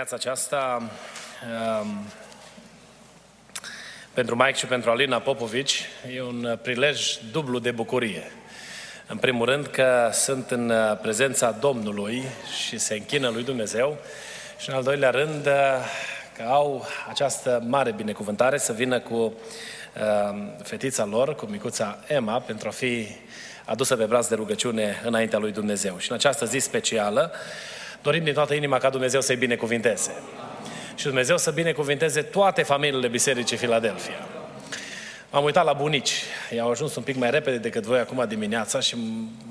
dimineața aceasta um, pentru Mike și pentru Alina Popovici e un prilej dublu de bucurie. În primul rând că sunt în prezența Domnului și se închină lui Dumnezeu și în al doilea rând că au această mare binecuvântare să vină cu um, fetița lor, cu micuța Emma, pentru a fi adusă pe braț de rugăciune înaintea lui Dumnezeu. Și în această zi specială dorim din toată inima ca Dumnezeu să-i binecuvinteze. Și Dumnezeu să binecuvinteze toate familiile Bisericii Filadelfia. M-am uitat la bunici. Ei au ajuns un pic mai repede decât voi acum dimineața și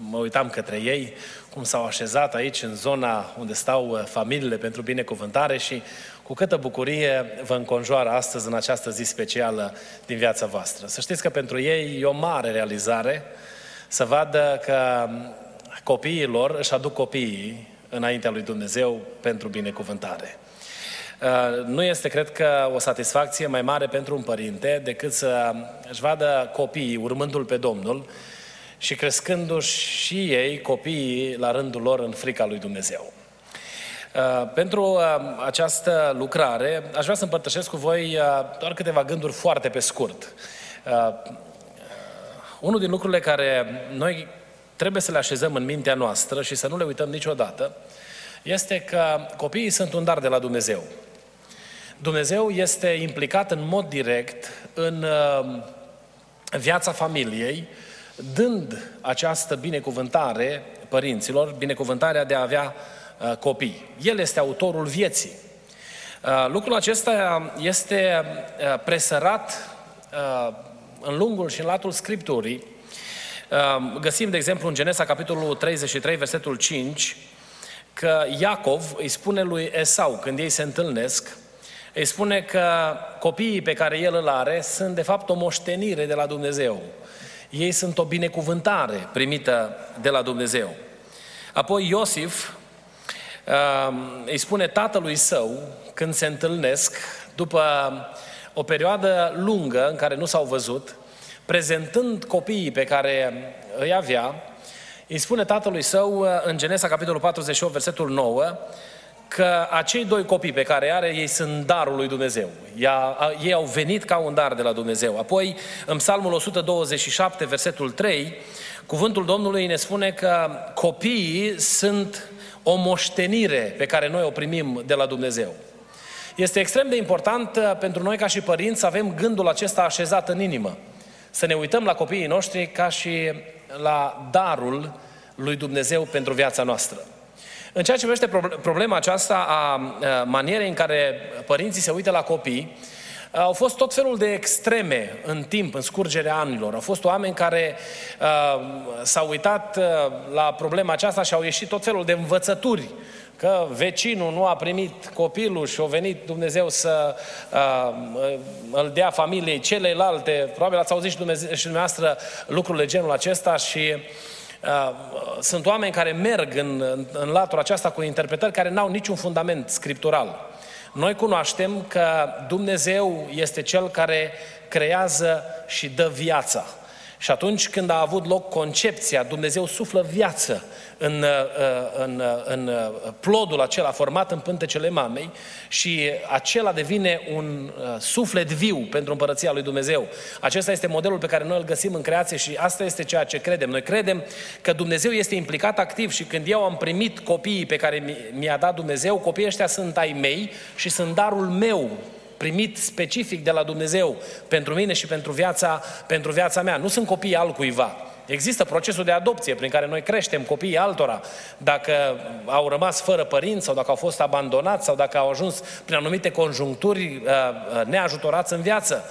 mă uitam către ei, cum s-au așezat aici în zona unde stau uh, familiile pentru binecuvântare și cu câtă bucurie vă înconjoară astăzi în această zi specială din viața voastră. Să știți că pentru ei e o mare realizare să vadă că copiii lor își aduc copiii înaintea lui Dumnezeu pentru binecuvântare. Uh, nu este, cred că, o satisfacție mai mare pentru un părinte decât să își vadă copiii urmându-L pe Domnul și crescându-și și ei copiii la rândul lor în frica lui Dumnezeu. Uh, pentru uh, această lucrare aș vrea să împărtășesc cu voi doar câteva gânduri foarte pe scurt. Unul din lucrurile care noi trebuie să le așezăm în mintea noastră și să nu le uităm niciodată, este că copiii sunt un dar de la Dumnezeu. Dumnezeu este implicat în mod direct în uh, viața familiei, dând această binecuvântare părinților, binecuvântarea de a avea uh, copii. El este autorul vieții. Uh, lucrul acesta este presărat în lungul și în latul Scripturii. Găsim, de exemplu, în Genesa, capitolul 33, versetul 5, că Iacov îi spune lui Esau, când ei se întâlnesc, îi spune că copiii pe care el îl are sunt de fapt o moștenire de la Dumnezeu. Ei sunt o binecuvântare primită de la Dumnezeu. Apoi Iosif um, îi spune tatălui său, când se întâlnesc, după o perioadă lungă în care nu s-au văzut, prezentând copiii pe care îi avea, îi spune tatălui său în Genesa, capitolul 48, versetul 9, că acei doi copii pe care are ei sunt darul lui Dumnezeu. Ea, ei au venit ca un dar de la Dumnezeu. Apoi, în Psalmul 127, versetul 3, cuvântul Domnului ne spune că copiii sunt o moștenire pe care noi o primim de la Dumnezeu. Este extrem de important uh, pentru noi ca și părinți să avem gândul acesta așezat în inimă. Să ne uităm la copiii noștri ca și la darul lui Dumnezeu pentru viața noastră. În ceea ce privește problema aceasta a manierei în care părinții se uită la copii, au fost tot felul de extreme în timp, în scurgerea anilor. Au fost oameni care uh, s-au uitat uh, la problema aceasta și au ieșit tot felul de învățături că vecinul nu a primit copilul și a venit Dumnezeu să uh, îl dea familiei celelalte. Probabil ați auzit și, Dumnezeu, și dumneavoastră lucrurile genul acesta și uh, Uh, sunt oameni care merg în, în, în latura aceasta cu interpretări care n-au niciun fundament scriptural. Noi cunoaștem că Dumnezeu este Cel care creează și dă viața. Și atunci când a avut loc concepția, Dumnezeu suflă viață în, uh, în, uh, în uh, plodul acela format în pântecele mamei și acela devine un suflet viu pentru împărăția lui Dumnezeu. Acesta este modelul pe care noi îl găsim în creație și asta este ceea ce credem. Noi credem că Dumnezeu este implicat activ și când eu am primit copiii pe care mi-a dat Dumnezeu, copiii ăștia sunt ai mei și sunt darul meu primit specific de la Dumnezeu pentru mine și pentru viața, pentru viața mea. Nu sunt copii al cuiva. Există procesul de adopție prin care noi creștem copiii altora, dacă au rămas fără părinți sau dacă au fost abandonați sau dacă au ajuns prin anumite conjuncturi uh, uh, neajutorați în viață.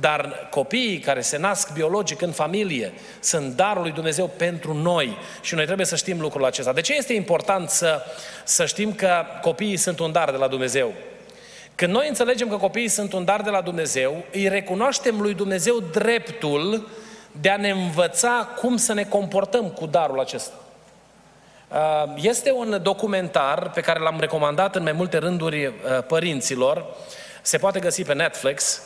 Dar copiii care se nasc biologic în familie sunt darul lui Dumnezeu pentru noi și noi trebuie să știm lucrul acesta. De ce este important să, să știm că copiii sunt un dar de la Dumnezeu? Când noi înțelegem că copiii sunt un dar de la Dumnezeu, îi recunoaștem lui Dumnezeu dreptul de a ne învăța cum să ne comportăm cu darul acesta. Uh, este un documentar pe care l-am recomandat în mai multe rânduri uh, părinților, se poate găsi pe Netflix,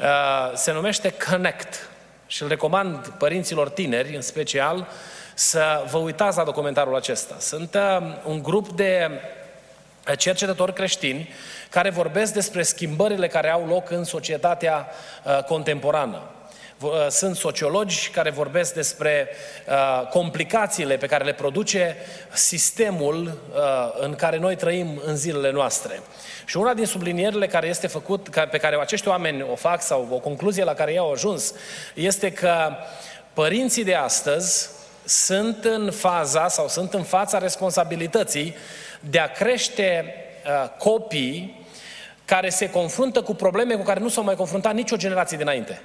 uh, se numește Connect și îl recomand părinților tineri în special să vă uitați la documentarul acesta. Sunt un grup de cercetători creștini care vorbesc despre schimbările care au loc în societatea uh, contemporană. Uh, sunt sociologi care vorbesc despre uh, complicațiile pe care le produce sistemul uh, în care noi trăim în zilele noastre. Și una din sublinierile care este făcut, pe care acești oameni o fac sau o concluzie la care ei au ajuns, este că părinții de astăzi sunt în faza sau sunt în fața responsabilității de a crește uh, copii care se confruntă cu probleme cu care nu s-au mai confruntat nicio generație dinainte.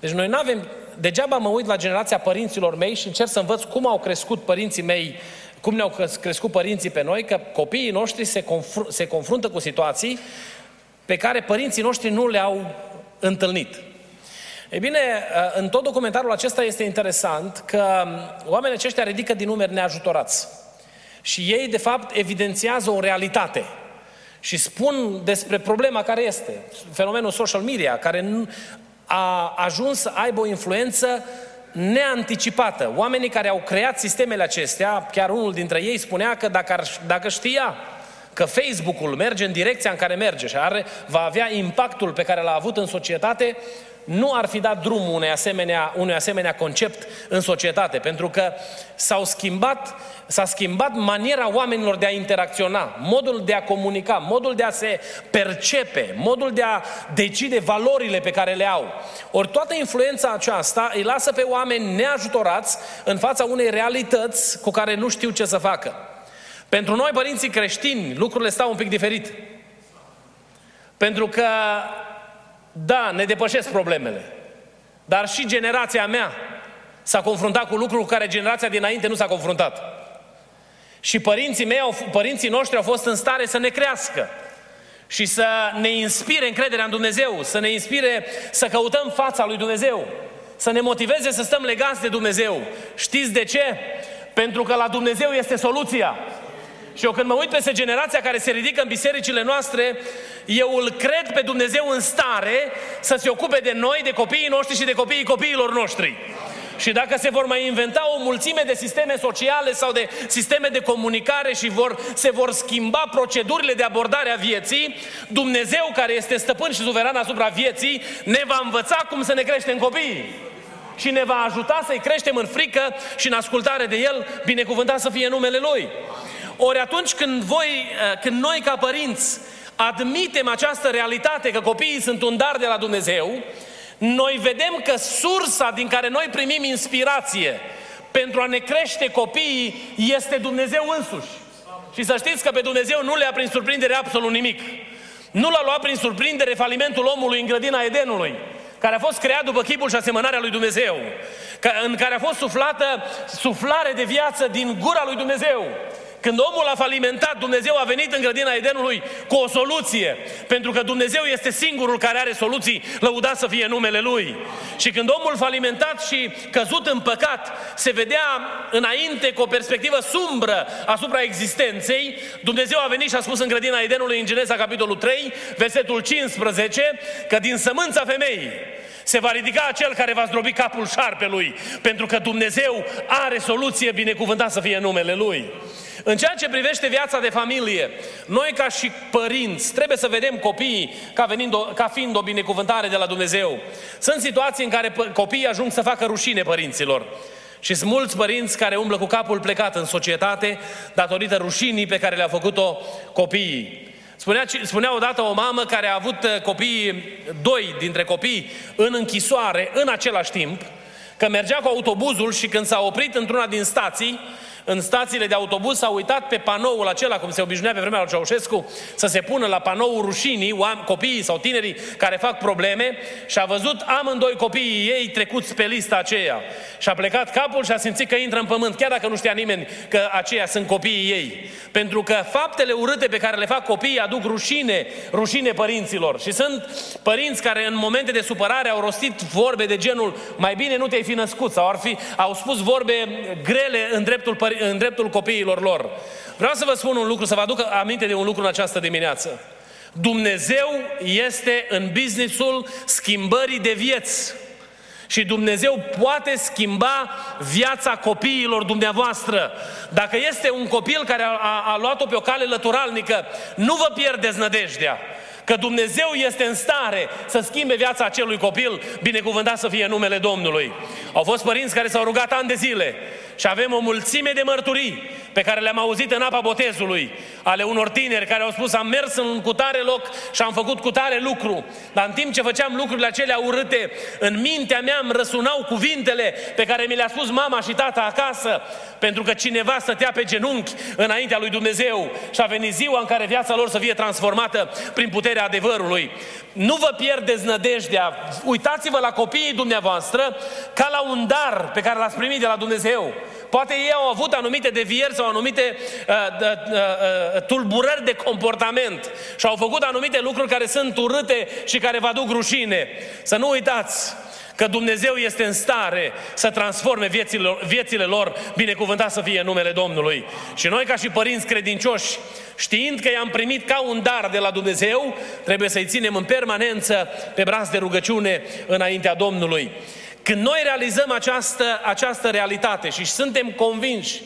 Deci noi nu avem, degeaba mă uit la generația părinților mei și încerc să învăț cum au crescut părinții mei, cum ne-au crescut părinții pe noi, că copiii noștri se, confr- se confruntă cu situații pe care părinții noștri nu le-au întâlnit. Ei bine, în tot documentarul acesta este interesant că oamenii aceștia ridică din numeri neajutorați. Și ei, de fapt, evidențiază o realitate și spun despre problema care este, fenomenul social media, care a ajuns să aibă o influență neanticipată. Oamenii care au creat sistemele acestea, chiar unul dintre ei spunea că dacă, ar, dacă știa că Facebook-ul merge în direcția în care merge și are, va avea impactul pe care l-a avut în societate, nu ar fi dat drumul unui asemenea, unui asemenea concept în societate, pentru că s-au schimbat, s-a schimbat maniera oamenilor de a interacționa, modul de a comunica, modul de a se percepe, modul de a decide valorile pe care le au. Ori toată influența aceasta îi lasă pe oameni neajutorați în fața unei realități cu care nu știu ce să facă. Pentru noi, părinții creștini, lucrurile stau un pic diferit. Pentru că da, ne depășesc problemele. Dar și generația mea s-a confruntat cu lucruri cu care generația dinainte nu s-a confruntat. Și părinții mei, părinții noștri au fost în stare să ne crească și să ne inspire încrederea în Dumnezeu, să ne inspire să căutăm fața lui Dumnezeu, să ne motiveze să stăm legați de Dumnezeu. Știți de ce? Pentru că la Dumnezeu este soluția. Și eu când mă uit peste generația care se ridică în bisericile noastre, eu îl cred pe Dumnezeu în stare să se ocupe de noi, de copiii noștri și de copiii copiilor noștri. Și dacă se vor mai inventa o mulțime de sisteme sociale sau de sisteme de comunicare și vor, se vor schimba procedurile de abordare a vieții, Dumnezeu care este stăpân și suveran asupra vieții ne va învăța cum să ne creștem copiii și ne va ajuta să-i creștem în frică și în ascultare de El, binecuvântat să fie numele Lui. Ori atunci când voi, eh, când noi ca părinți admitem această realitate că copiii sunt un dar de la Dumnezeu, noi vedem că sursa din care noi primim inspirație pentru a ne crește copiii este Dumnezeu însuși. Și să știți că pe Dumnezeu nu le-a prin surprindere absolut nimic. Nu l-a luat prin surprindere falimentul omului în grădina Edenului, care a fost creat după chipul și asemănarea lui Dumnezeu, în care a fost suflată suflare de viață din gura lui Dumnezeu. Când omul a falimentat, Dumnezeu a venit în grădina Edenului cu o soluție. Pentru că Dumnezeu este singurul care are soluții, lăudat să fie numele Lui. Și când omul falimentat și căzut în păcat se vedea înainte cu o perspectivă sumbră asupra existenței, Dumnezeu a venit și a spus în grădina Edenului în Genesa capitolul 3, versetul 15, că din sămânța femeii se va ridica acel care va zdrobi capul șarpelui, pentru că Dumnezeu are soluție, binecuvântat să fie numele Lui. În ceea ce privește viața de familie, noi ca și părinți trebuie să vedem copiii ca, venind o, ca fiind o binecuvântare de la Dumnezeu. Sunt situații în care copiii ajung să facă rușine părinților. Și sunt mulți părinți care umblă cu capul plecat în societate datorită rușinii pe care le-au făcut-o copiii. Spunea, spunea odată o mamă care a avut uh, copii, doi dintre copii, în închisoare în același timp, că mergea cu autobuzul și când s-a oprit într-una din stații, în stațiile de autobuz s-a uitat pe panoul acela, cum se obișnuia pe vremea lui Ceaușescu, să se pună la panoul rușinii copiii sau tinerii care fac probleme și a văzut amândoi copiii ei trecuți pe lista aceea. Și a plecat capul și a simțit că intră în pământ, chiar dacă nu știa nimeni că aceia sunt copiii ei. Pentru că faptele urâte pe care le fac copiii aduc rușine, rușine părinților. Și sunt părinți care în momente de supărare au rostit vorbe de genul mai bine nu te-ai fi născut sau ar fi, au spus vorbe grele în dreptul părinților în dreptul copiilor lor. Vreau să vă spun un lucru, să vă aduc aminte de un lucru în această dimineață. Dumnezeu este în businessul schimbării de vieți. Și Dumnezeu poate schimba viața copiilor dumneavoastră. Dacă este un copil care a, a, a luat-o pe o cale lăturalnică, nu vă pierdeți nădejdea. Că Dumnezeu este în stare să schimbe viața acelui copil, binecuvântat să fie numele Domnului. Au fost părinți care s-au rugat ani de zile și avem o mulțime de mărturii pe care le-am auzit în apa botezului, ale unor tineri care au spus am mers în cutare loc și am făcut cutare lucru, dar în timp ce făceam lucrurile acelea urâte, în mintea mea îmi răsunau cuvintele pe care mi le-a spus mama și tata acasă, pentru că cineva stătea pe genunchi înaintea lui Dumnezeu și a venit ziua în care viața lor să fie transformată prin puterea adevărului. Nu vă pierdeți nădejdea, uitați-vă la copiii dumneavoastră ca la un dar pe care l-ați primit de la Dumnezeu. Poate ei au avut anumite devieri sau anumite uh, uh, uh, tulburări de comportament și au făcut anumite lucruri care sunt urâte și care vă aduc rușine. Să nu uitați, că Dumnezeu este în stare să transforme viețile, viețile lor, binecuvântat să fie numele Domnului. Și noi ca și părinți credincioși, știind că i-am primit ca un dar de la Dumnezeu, trebuie să-i ținem în permanență pe braț de rugăciune înaintea Domnului. Când noi realizăm această, această realitate și suntem convinși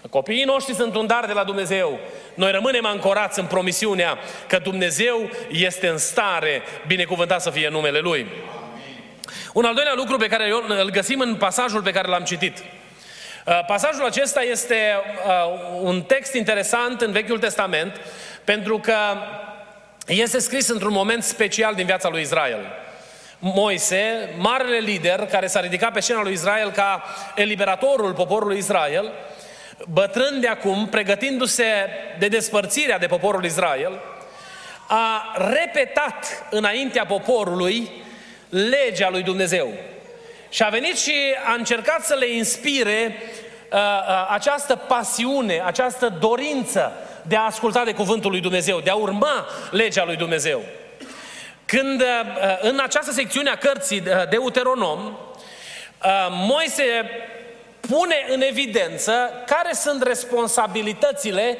că copiii noștri sunt un dar de la Dumnezeu, noi rămânem ancorați în promisiunea că Dumnezeu este în stare, binecuvântat să fie numele Lui. Un al doilea lucru pe care îl găsim în pasajul pe care l-am citit. Uh, pasajul acesta este uh, un text interesant în Vechiul Testament pentru că este scris într-un moment special din viața lui Israel. Moise, marele lider care s-a ridicat pe scena lui Israel ca eliberatorul poporului Israel, bătrân de acum, pregătindu-se de despărțirea de poporul Israel, a repetat înaintea poporului legea lui Dumnezeu. Și a venit și a încercat să le inspire uh, uh, această pasiune, această dorință de a asculta de cuvântul lui Dumnezeu, de a urma legea lui Dumnezeu. Când uh, în această secțiune a cărții uh, de Deuteronom, uh, Moise pune în evidență care sunt responsabilitățile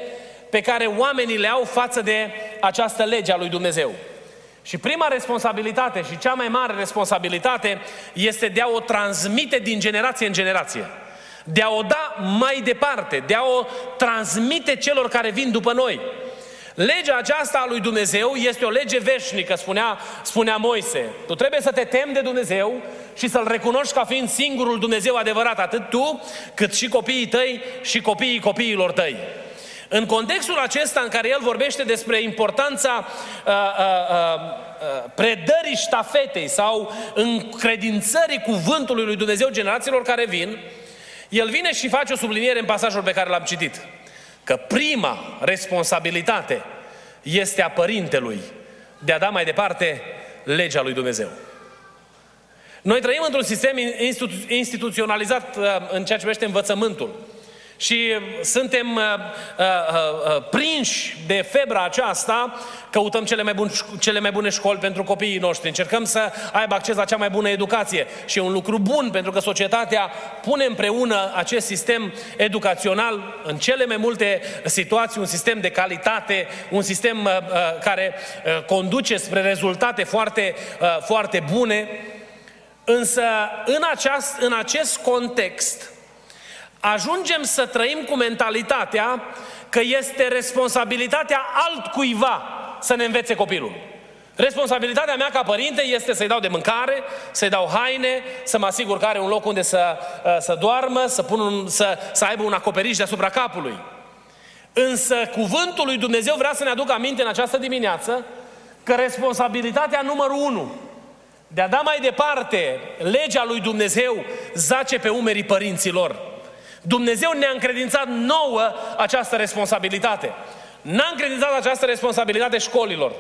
pe care oamenii le au față de această lege a lui Dumnezeu. Și prima responsabilitate și cea mai mare responsabilitate este de a o transmite din generație în generație. De a o da mai departe, de a o transmite celor care vin după noi. Legea aceasta a lui Dumnezeu este o lege veșnică, spunea, spunea Moise. Tu trebuie să te temi de Dumnezeu și să-L recunoști ca fiind singurul Dumnezeu adevărat, atât tu, cât și copiii tăi și copiii copiilor tăi. În contextul acesta în care el vorbește despre importanța uh, uh, uh, uh, predării ștafetei sau încredințării cuvântului lui Dumnezeu generațiilor care vin, el vine și face o subliniere în pasajul pe care l-am citit. Că prima responsabilitate este a părintelui de a da mai departe legea lui Dumnezeu. Noi trăim într-un sistem institu- instituționalizat uh, în ceea ce privește învățământul. Și suntem uh, uh, uh, uh, prinși de febra aceasta, căutăm cele mai, bun, cele mai bune școli pentru copiii noștri, încercăm să aibă acces la cea mai bună educație. Și e un lucru bun, pentru că societatea pune împreună acest sistem educațional în cele mai multe situații, un sistem de calitate, un sistem uh, uh, care uh, conduce spre rezultate foarte, uh, foarte bune. Însă, în, aceast, în acest context, ajungem să trăim cu mentalitatea că este responsabilitatea altcuiva să ne învețe copilul. Responsabilitatea mea ca părinte este să-i dau de mâncare, să-i dau haine, să mă asigur că are un loc unde să, uh, să doarmă, să, pun un, să, să aibă un acoperiș deasupra capului. Însă cuvântul lui Dumnezeu vrea să ne aducă aminte în această dimineață că responsabilitatea numărul unu de a da mai departe legea lui Dumnezeu zace pe umerii părinților. Dumnezeu ne-a încredințat nouă această responsabilitate. N-a încredințat această responsabilitate școlilor.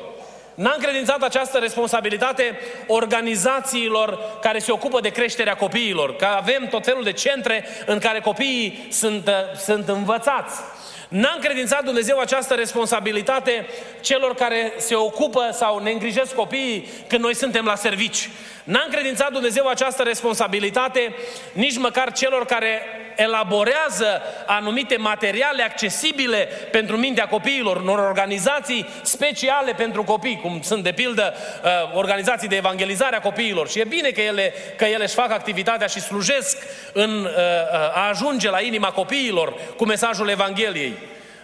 N-a încredințat această responsabilitate organizațiilor care se ocupă de creșterea copiilor, că avem tot felul de centre în care copiii sunt, uh, sunt învățați. N-a încredințat Dumnezeu această responsabilitate celor care se ocupă sau ne îngrijesc copiii când noi suntem la servici. N-a încredințat Dumnezeu această responsabilitate nici măcar celor care elaborează anumite materiale accesibile pentru mintea copiilor, unor organizații speciale pentru copii, cum sunt de pildă uh, organizații de evangelizare a copiilor. Și e bine că ele, că ele își fac activitatea și slujesc în uh, uh, a ajunge la inima copiilor cu mesajul Evangheliei.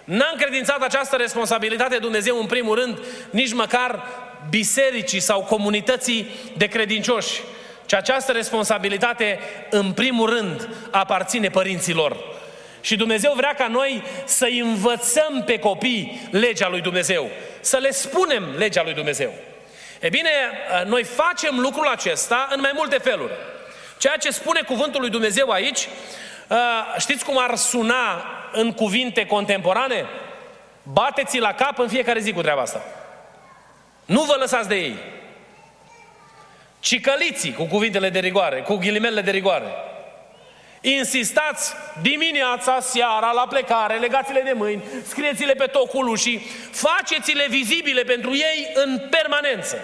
N-a încredințat această responsabilitate Dumnezeu în primul rând, nici măcar bisericii sau comunității de credincioși. Și această responsabilitate, în primul rând, aparține părinților. Și Dumnezeu vrea ca noi să învățăm pe copii legea lui Dumnezeu, să le spunem legea lui Dumnezeu. E bine, noi facem lucrul acesta în mai multe feluri. Ceea ce spune cuvântul lui Dumnezeu aici, știți cum ar suna în cuvinte contemporane? Bateți la cap în fiecare zi cu treaba asta. Nu vă lăsați de ei. Cicăliții, cu cuvintele de rigoare, cu ghilimele de rigoare. Insistați dimineața, seara, la plecare, legați-le de mâini, scrieți-le pe tocul ușii, faceți-le vizibile pentru ei în permanență.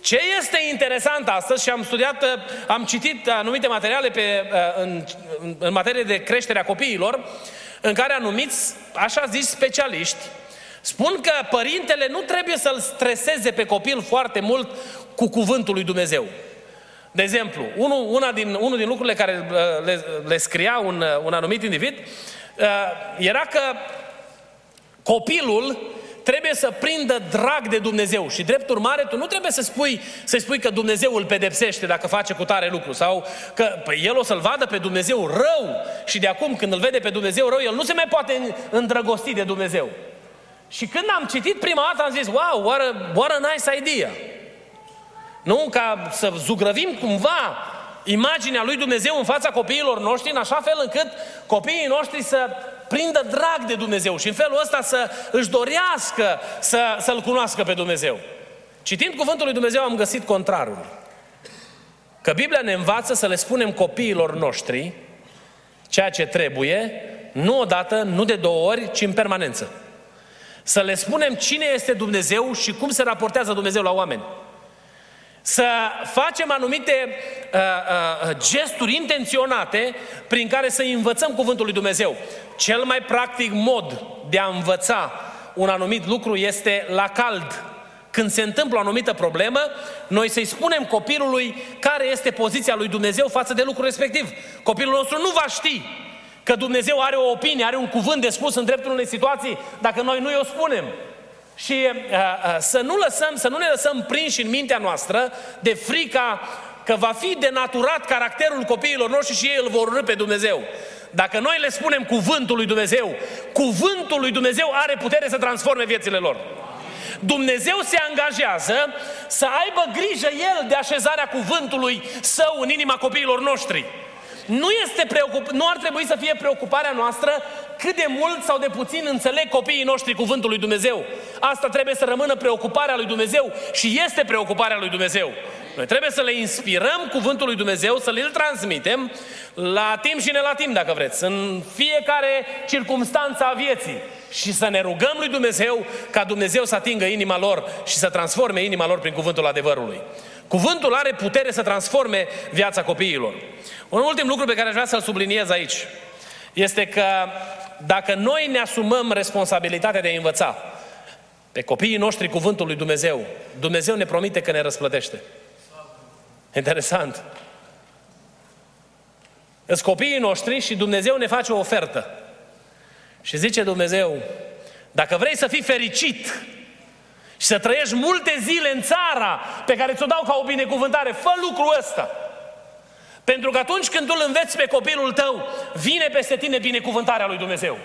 Ce este interesant astăzi, și am studiat, am citit anumite materiale pe, în, în materie de creștere a copiilor, în care anumiți, așa zis, specialiști, spun că părintele nu trebuie să-l streseze pe copil foarte mult cu cuvântul lui Dumnezeu. De exemplu, unul, una din, unul din lucrurile care uh, le, le scria un, uh, un anumit individ uh, era că copilul trebuie să prindă drag de Dumnezeu și drept urmare tu nu trebuie să spui, să spui că Dumnezeu îl pedepsește dacă face cu tare lucru sau că păi, el o să-l vadă pe Dumnezeu rău și de acum când îl vede pe Dumnezeu rău, el nu se mai poate îndrăgosti de Dumnezeu. Și când am citit prima dată am zis, wow, what a, what a nice idea. Nu? Ca să zugrăvim cumva imaginea lui Dumnezeu în fața copiilor noștri, în așa fel încât copiii noștri să prindă drag de Dumnezeu și în felul ăsta să își dorească să, să-L cunoască pe Dumnezeu. Citind cuvântul lui Dumnezeu am găsit contrarul. Că Biblia ne învață să le spunem copiilor noștri ceea ce trebuie, nu odată, nu de două ori, ci în permanență. Să le spunem cine este Dumnezeu și cum se raportează Dumnezeu la oameni să facem anumite uh, uh, gesturi intenționate prin care să învățăm cuvântul lui Dumnezeu. Cel mai practic mod de a învăța un anumit lucru este la cald. Când se întâmplă o anumită problemă, noi să-i spunem copilului care este poziția lui Dumnezeu față de lucrul respectiv. Copilul nostru nu va ști că Dumnezeu are o opinie, are un cuvânt de spus în dreptul unei situații, dacă noi nu i-o spunem. Și uh, uh, să nu lăsăm, să nu ne lăsăm prinși în mintea noastră de frica că va fi denaturat caracterul copiilor noștri și ei îl vor urâ pe Dumnezeu. Dacă noi le spunem cuvântul lui Dumnezeu, cuvântul lui Dumnezeu are putere să transforme viețile lor. Dumnezeu se angajează să aibă grijă El de așezarea cuvântului său în inima copiilor noștri. Nu, este preocup- nu ar trebui să fie preocuparea noastră cât de mult sau de puțin înțeleg copiii noștri cuvântul lui Dumnezeu. Asta trebuie să rămână preocuparea lui Dumnezeu și este preocuparea lui Dumnezeu. Noi trebuie să le inspirăm cuvântul lui Dumnezeu, să le-l transmitem la timp și ne la timp, dacă vreți, în fiecare circunstanță a vieții. Și să ne rugăm lui Dumnezeu ca Dumnezeu să atingă inima lor și să transforme inima lor prin cuvântul adevărului. Cuvântul are putere să transforme viața copiilor. Un ultim lucru pe care aș vrea să-l subliniez aici este că dacă noi ne asumăm responsabilitatea de a învăța pe copiii noștri cuvântul lui Dumnezeu, Dumnezeu ne promite că ne răsplătește. Interesant. Îți copiii noștri și Dumnezeu ne face o ofertă. Și zice Dumnezeu, dacă vrei să fii fericit și să trăiești multe zile în țara pe care ți-o dau ca o binecuvântare, fă lucrul ăsta. Pentru că atunci când tu îl înveți pe copilul tău, vine peste tine binecuvântarea lui Dumnezeu.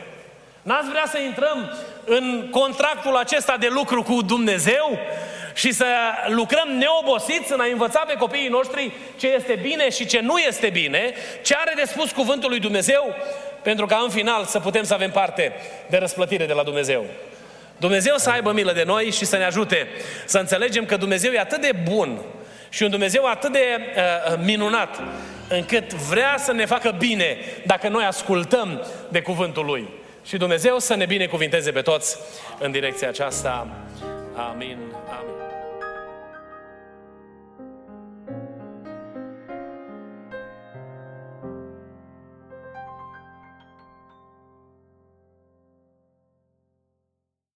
N-ați vrea să intrăm în contractul acesta de lucru cu Dumnezeu și să lucrăm neobosiți în a învăța pe copiii noștri ce este bine și ce nu este bine, ce are de spus cuvântul lui Dumnezeu, pentru ca în final să putem să avem parte de răsplătire de la Dumnezeu. Dumnezeu să aibă milă de noi și să ne ajute să înțelegem că Dumnezeu e atât de bun și un Dumnezeu atât de uh, minunat încât vrea să ne facă bine dacă noi ascultăm de cuvântul Lui. Și Dumnezeu să ne binecuvinteze pe toți în direcția aceasta. Amin. Amin.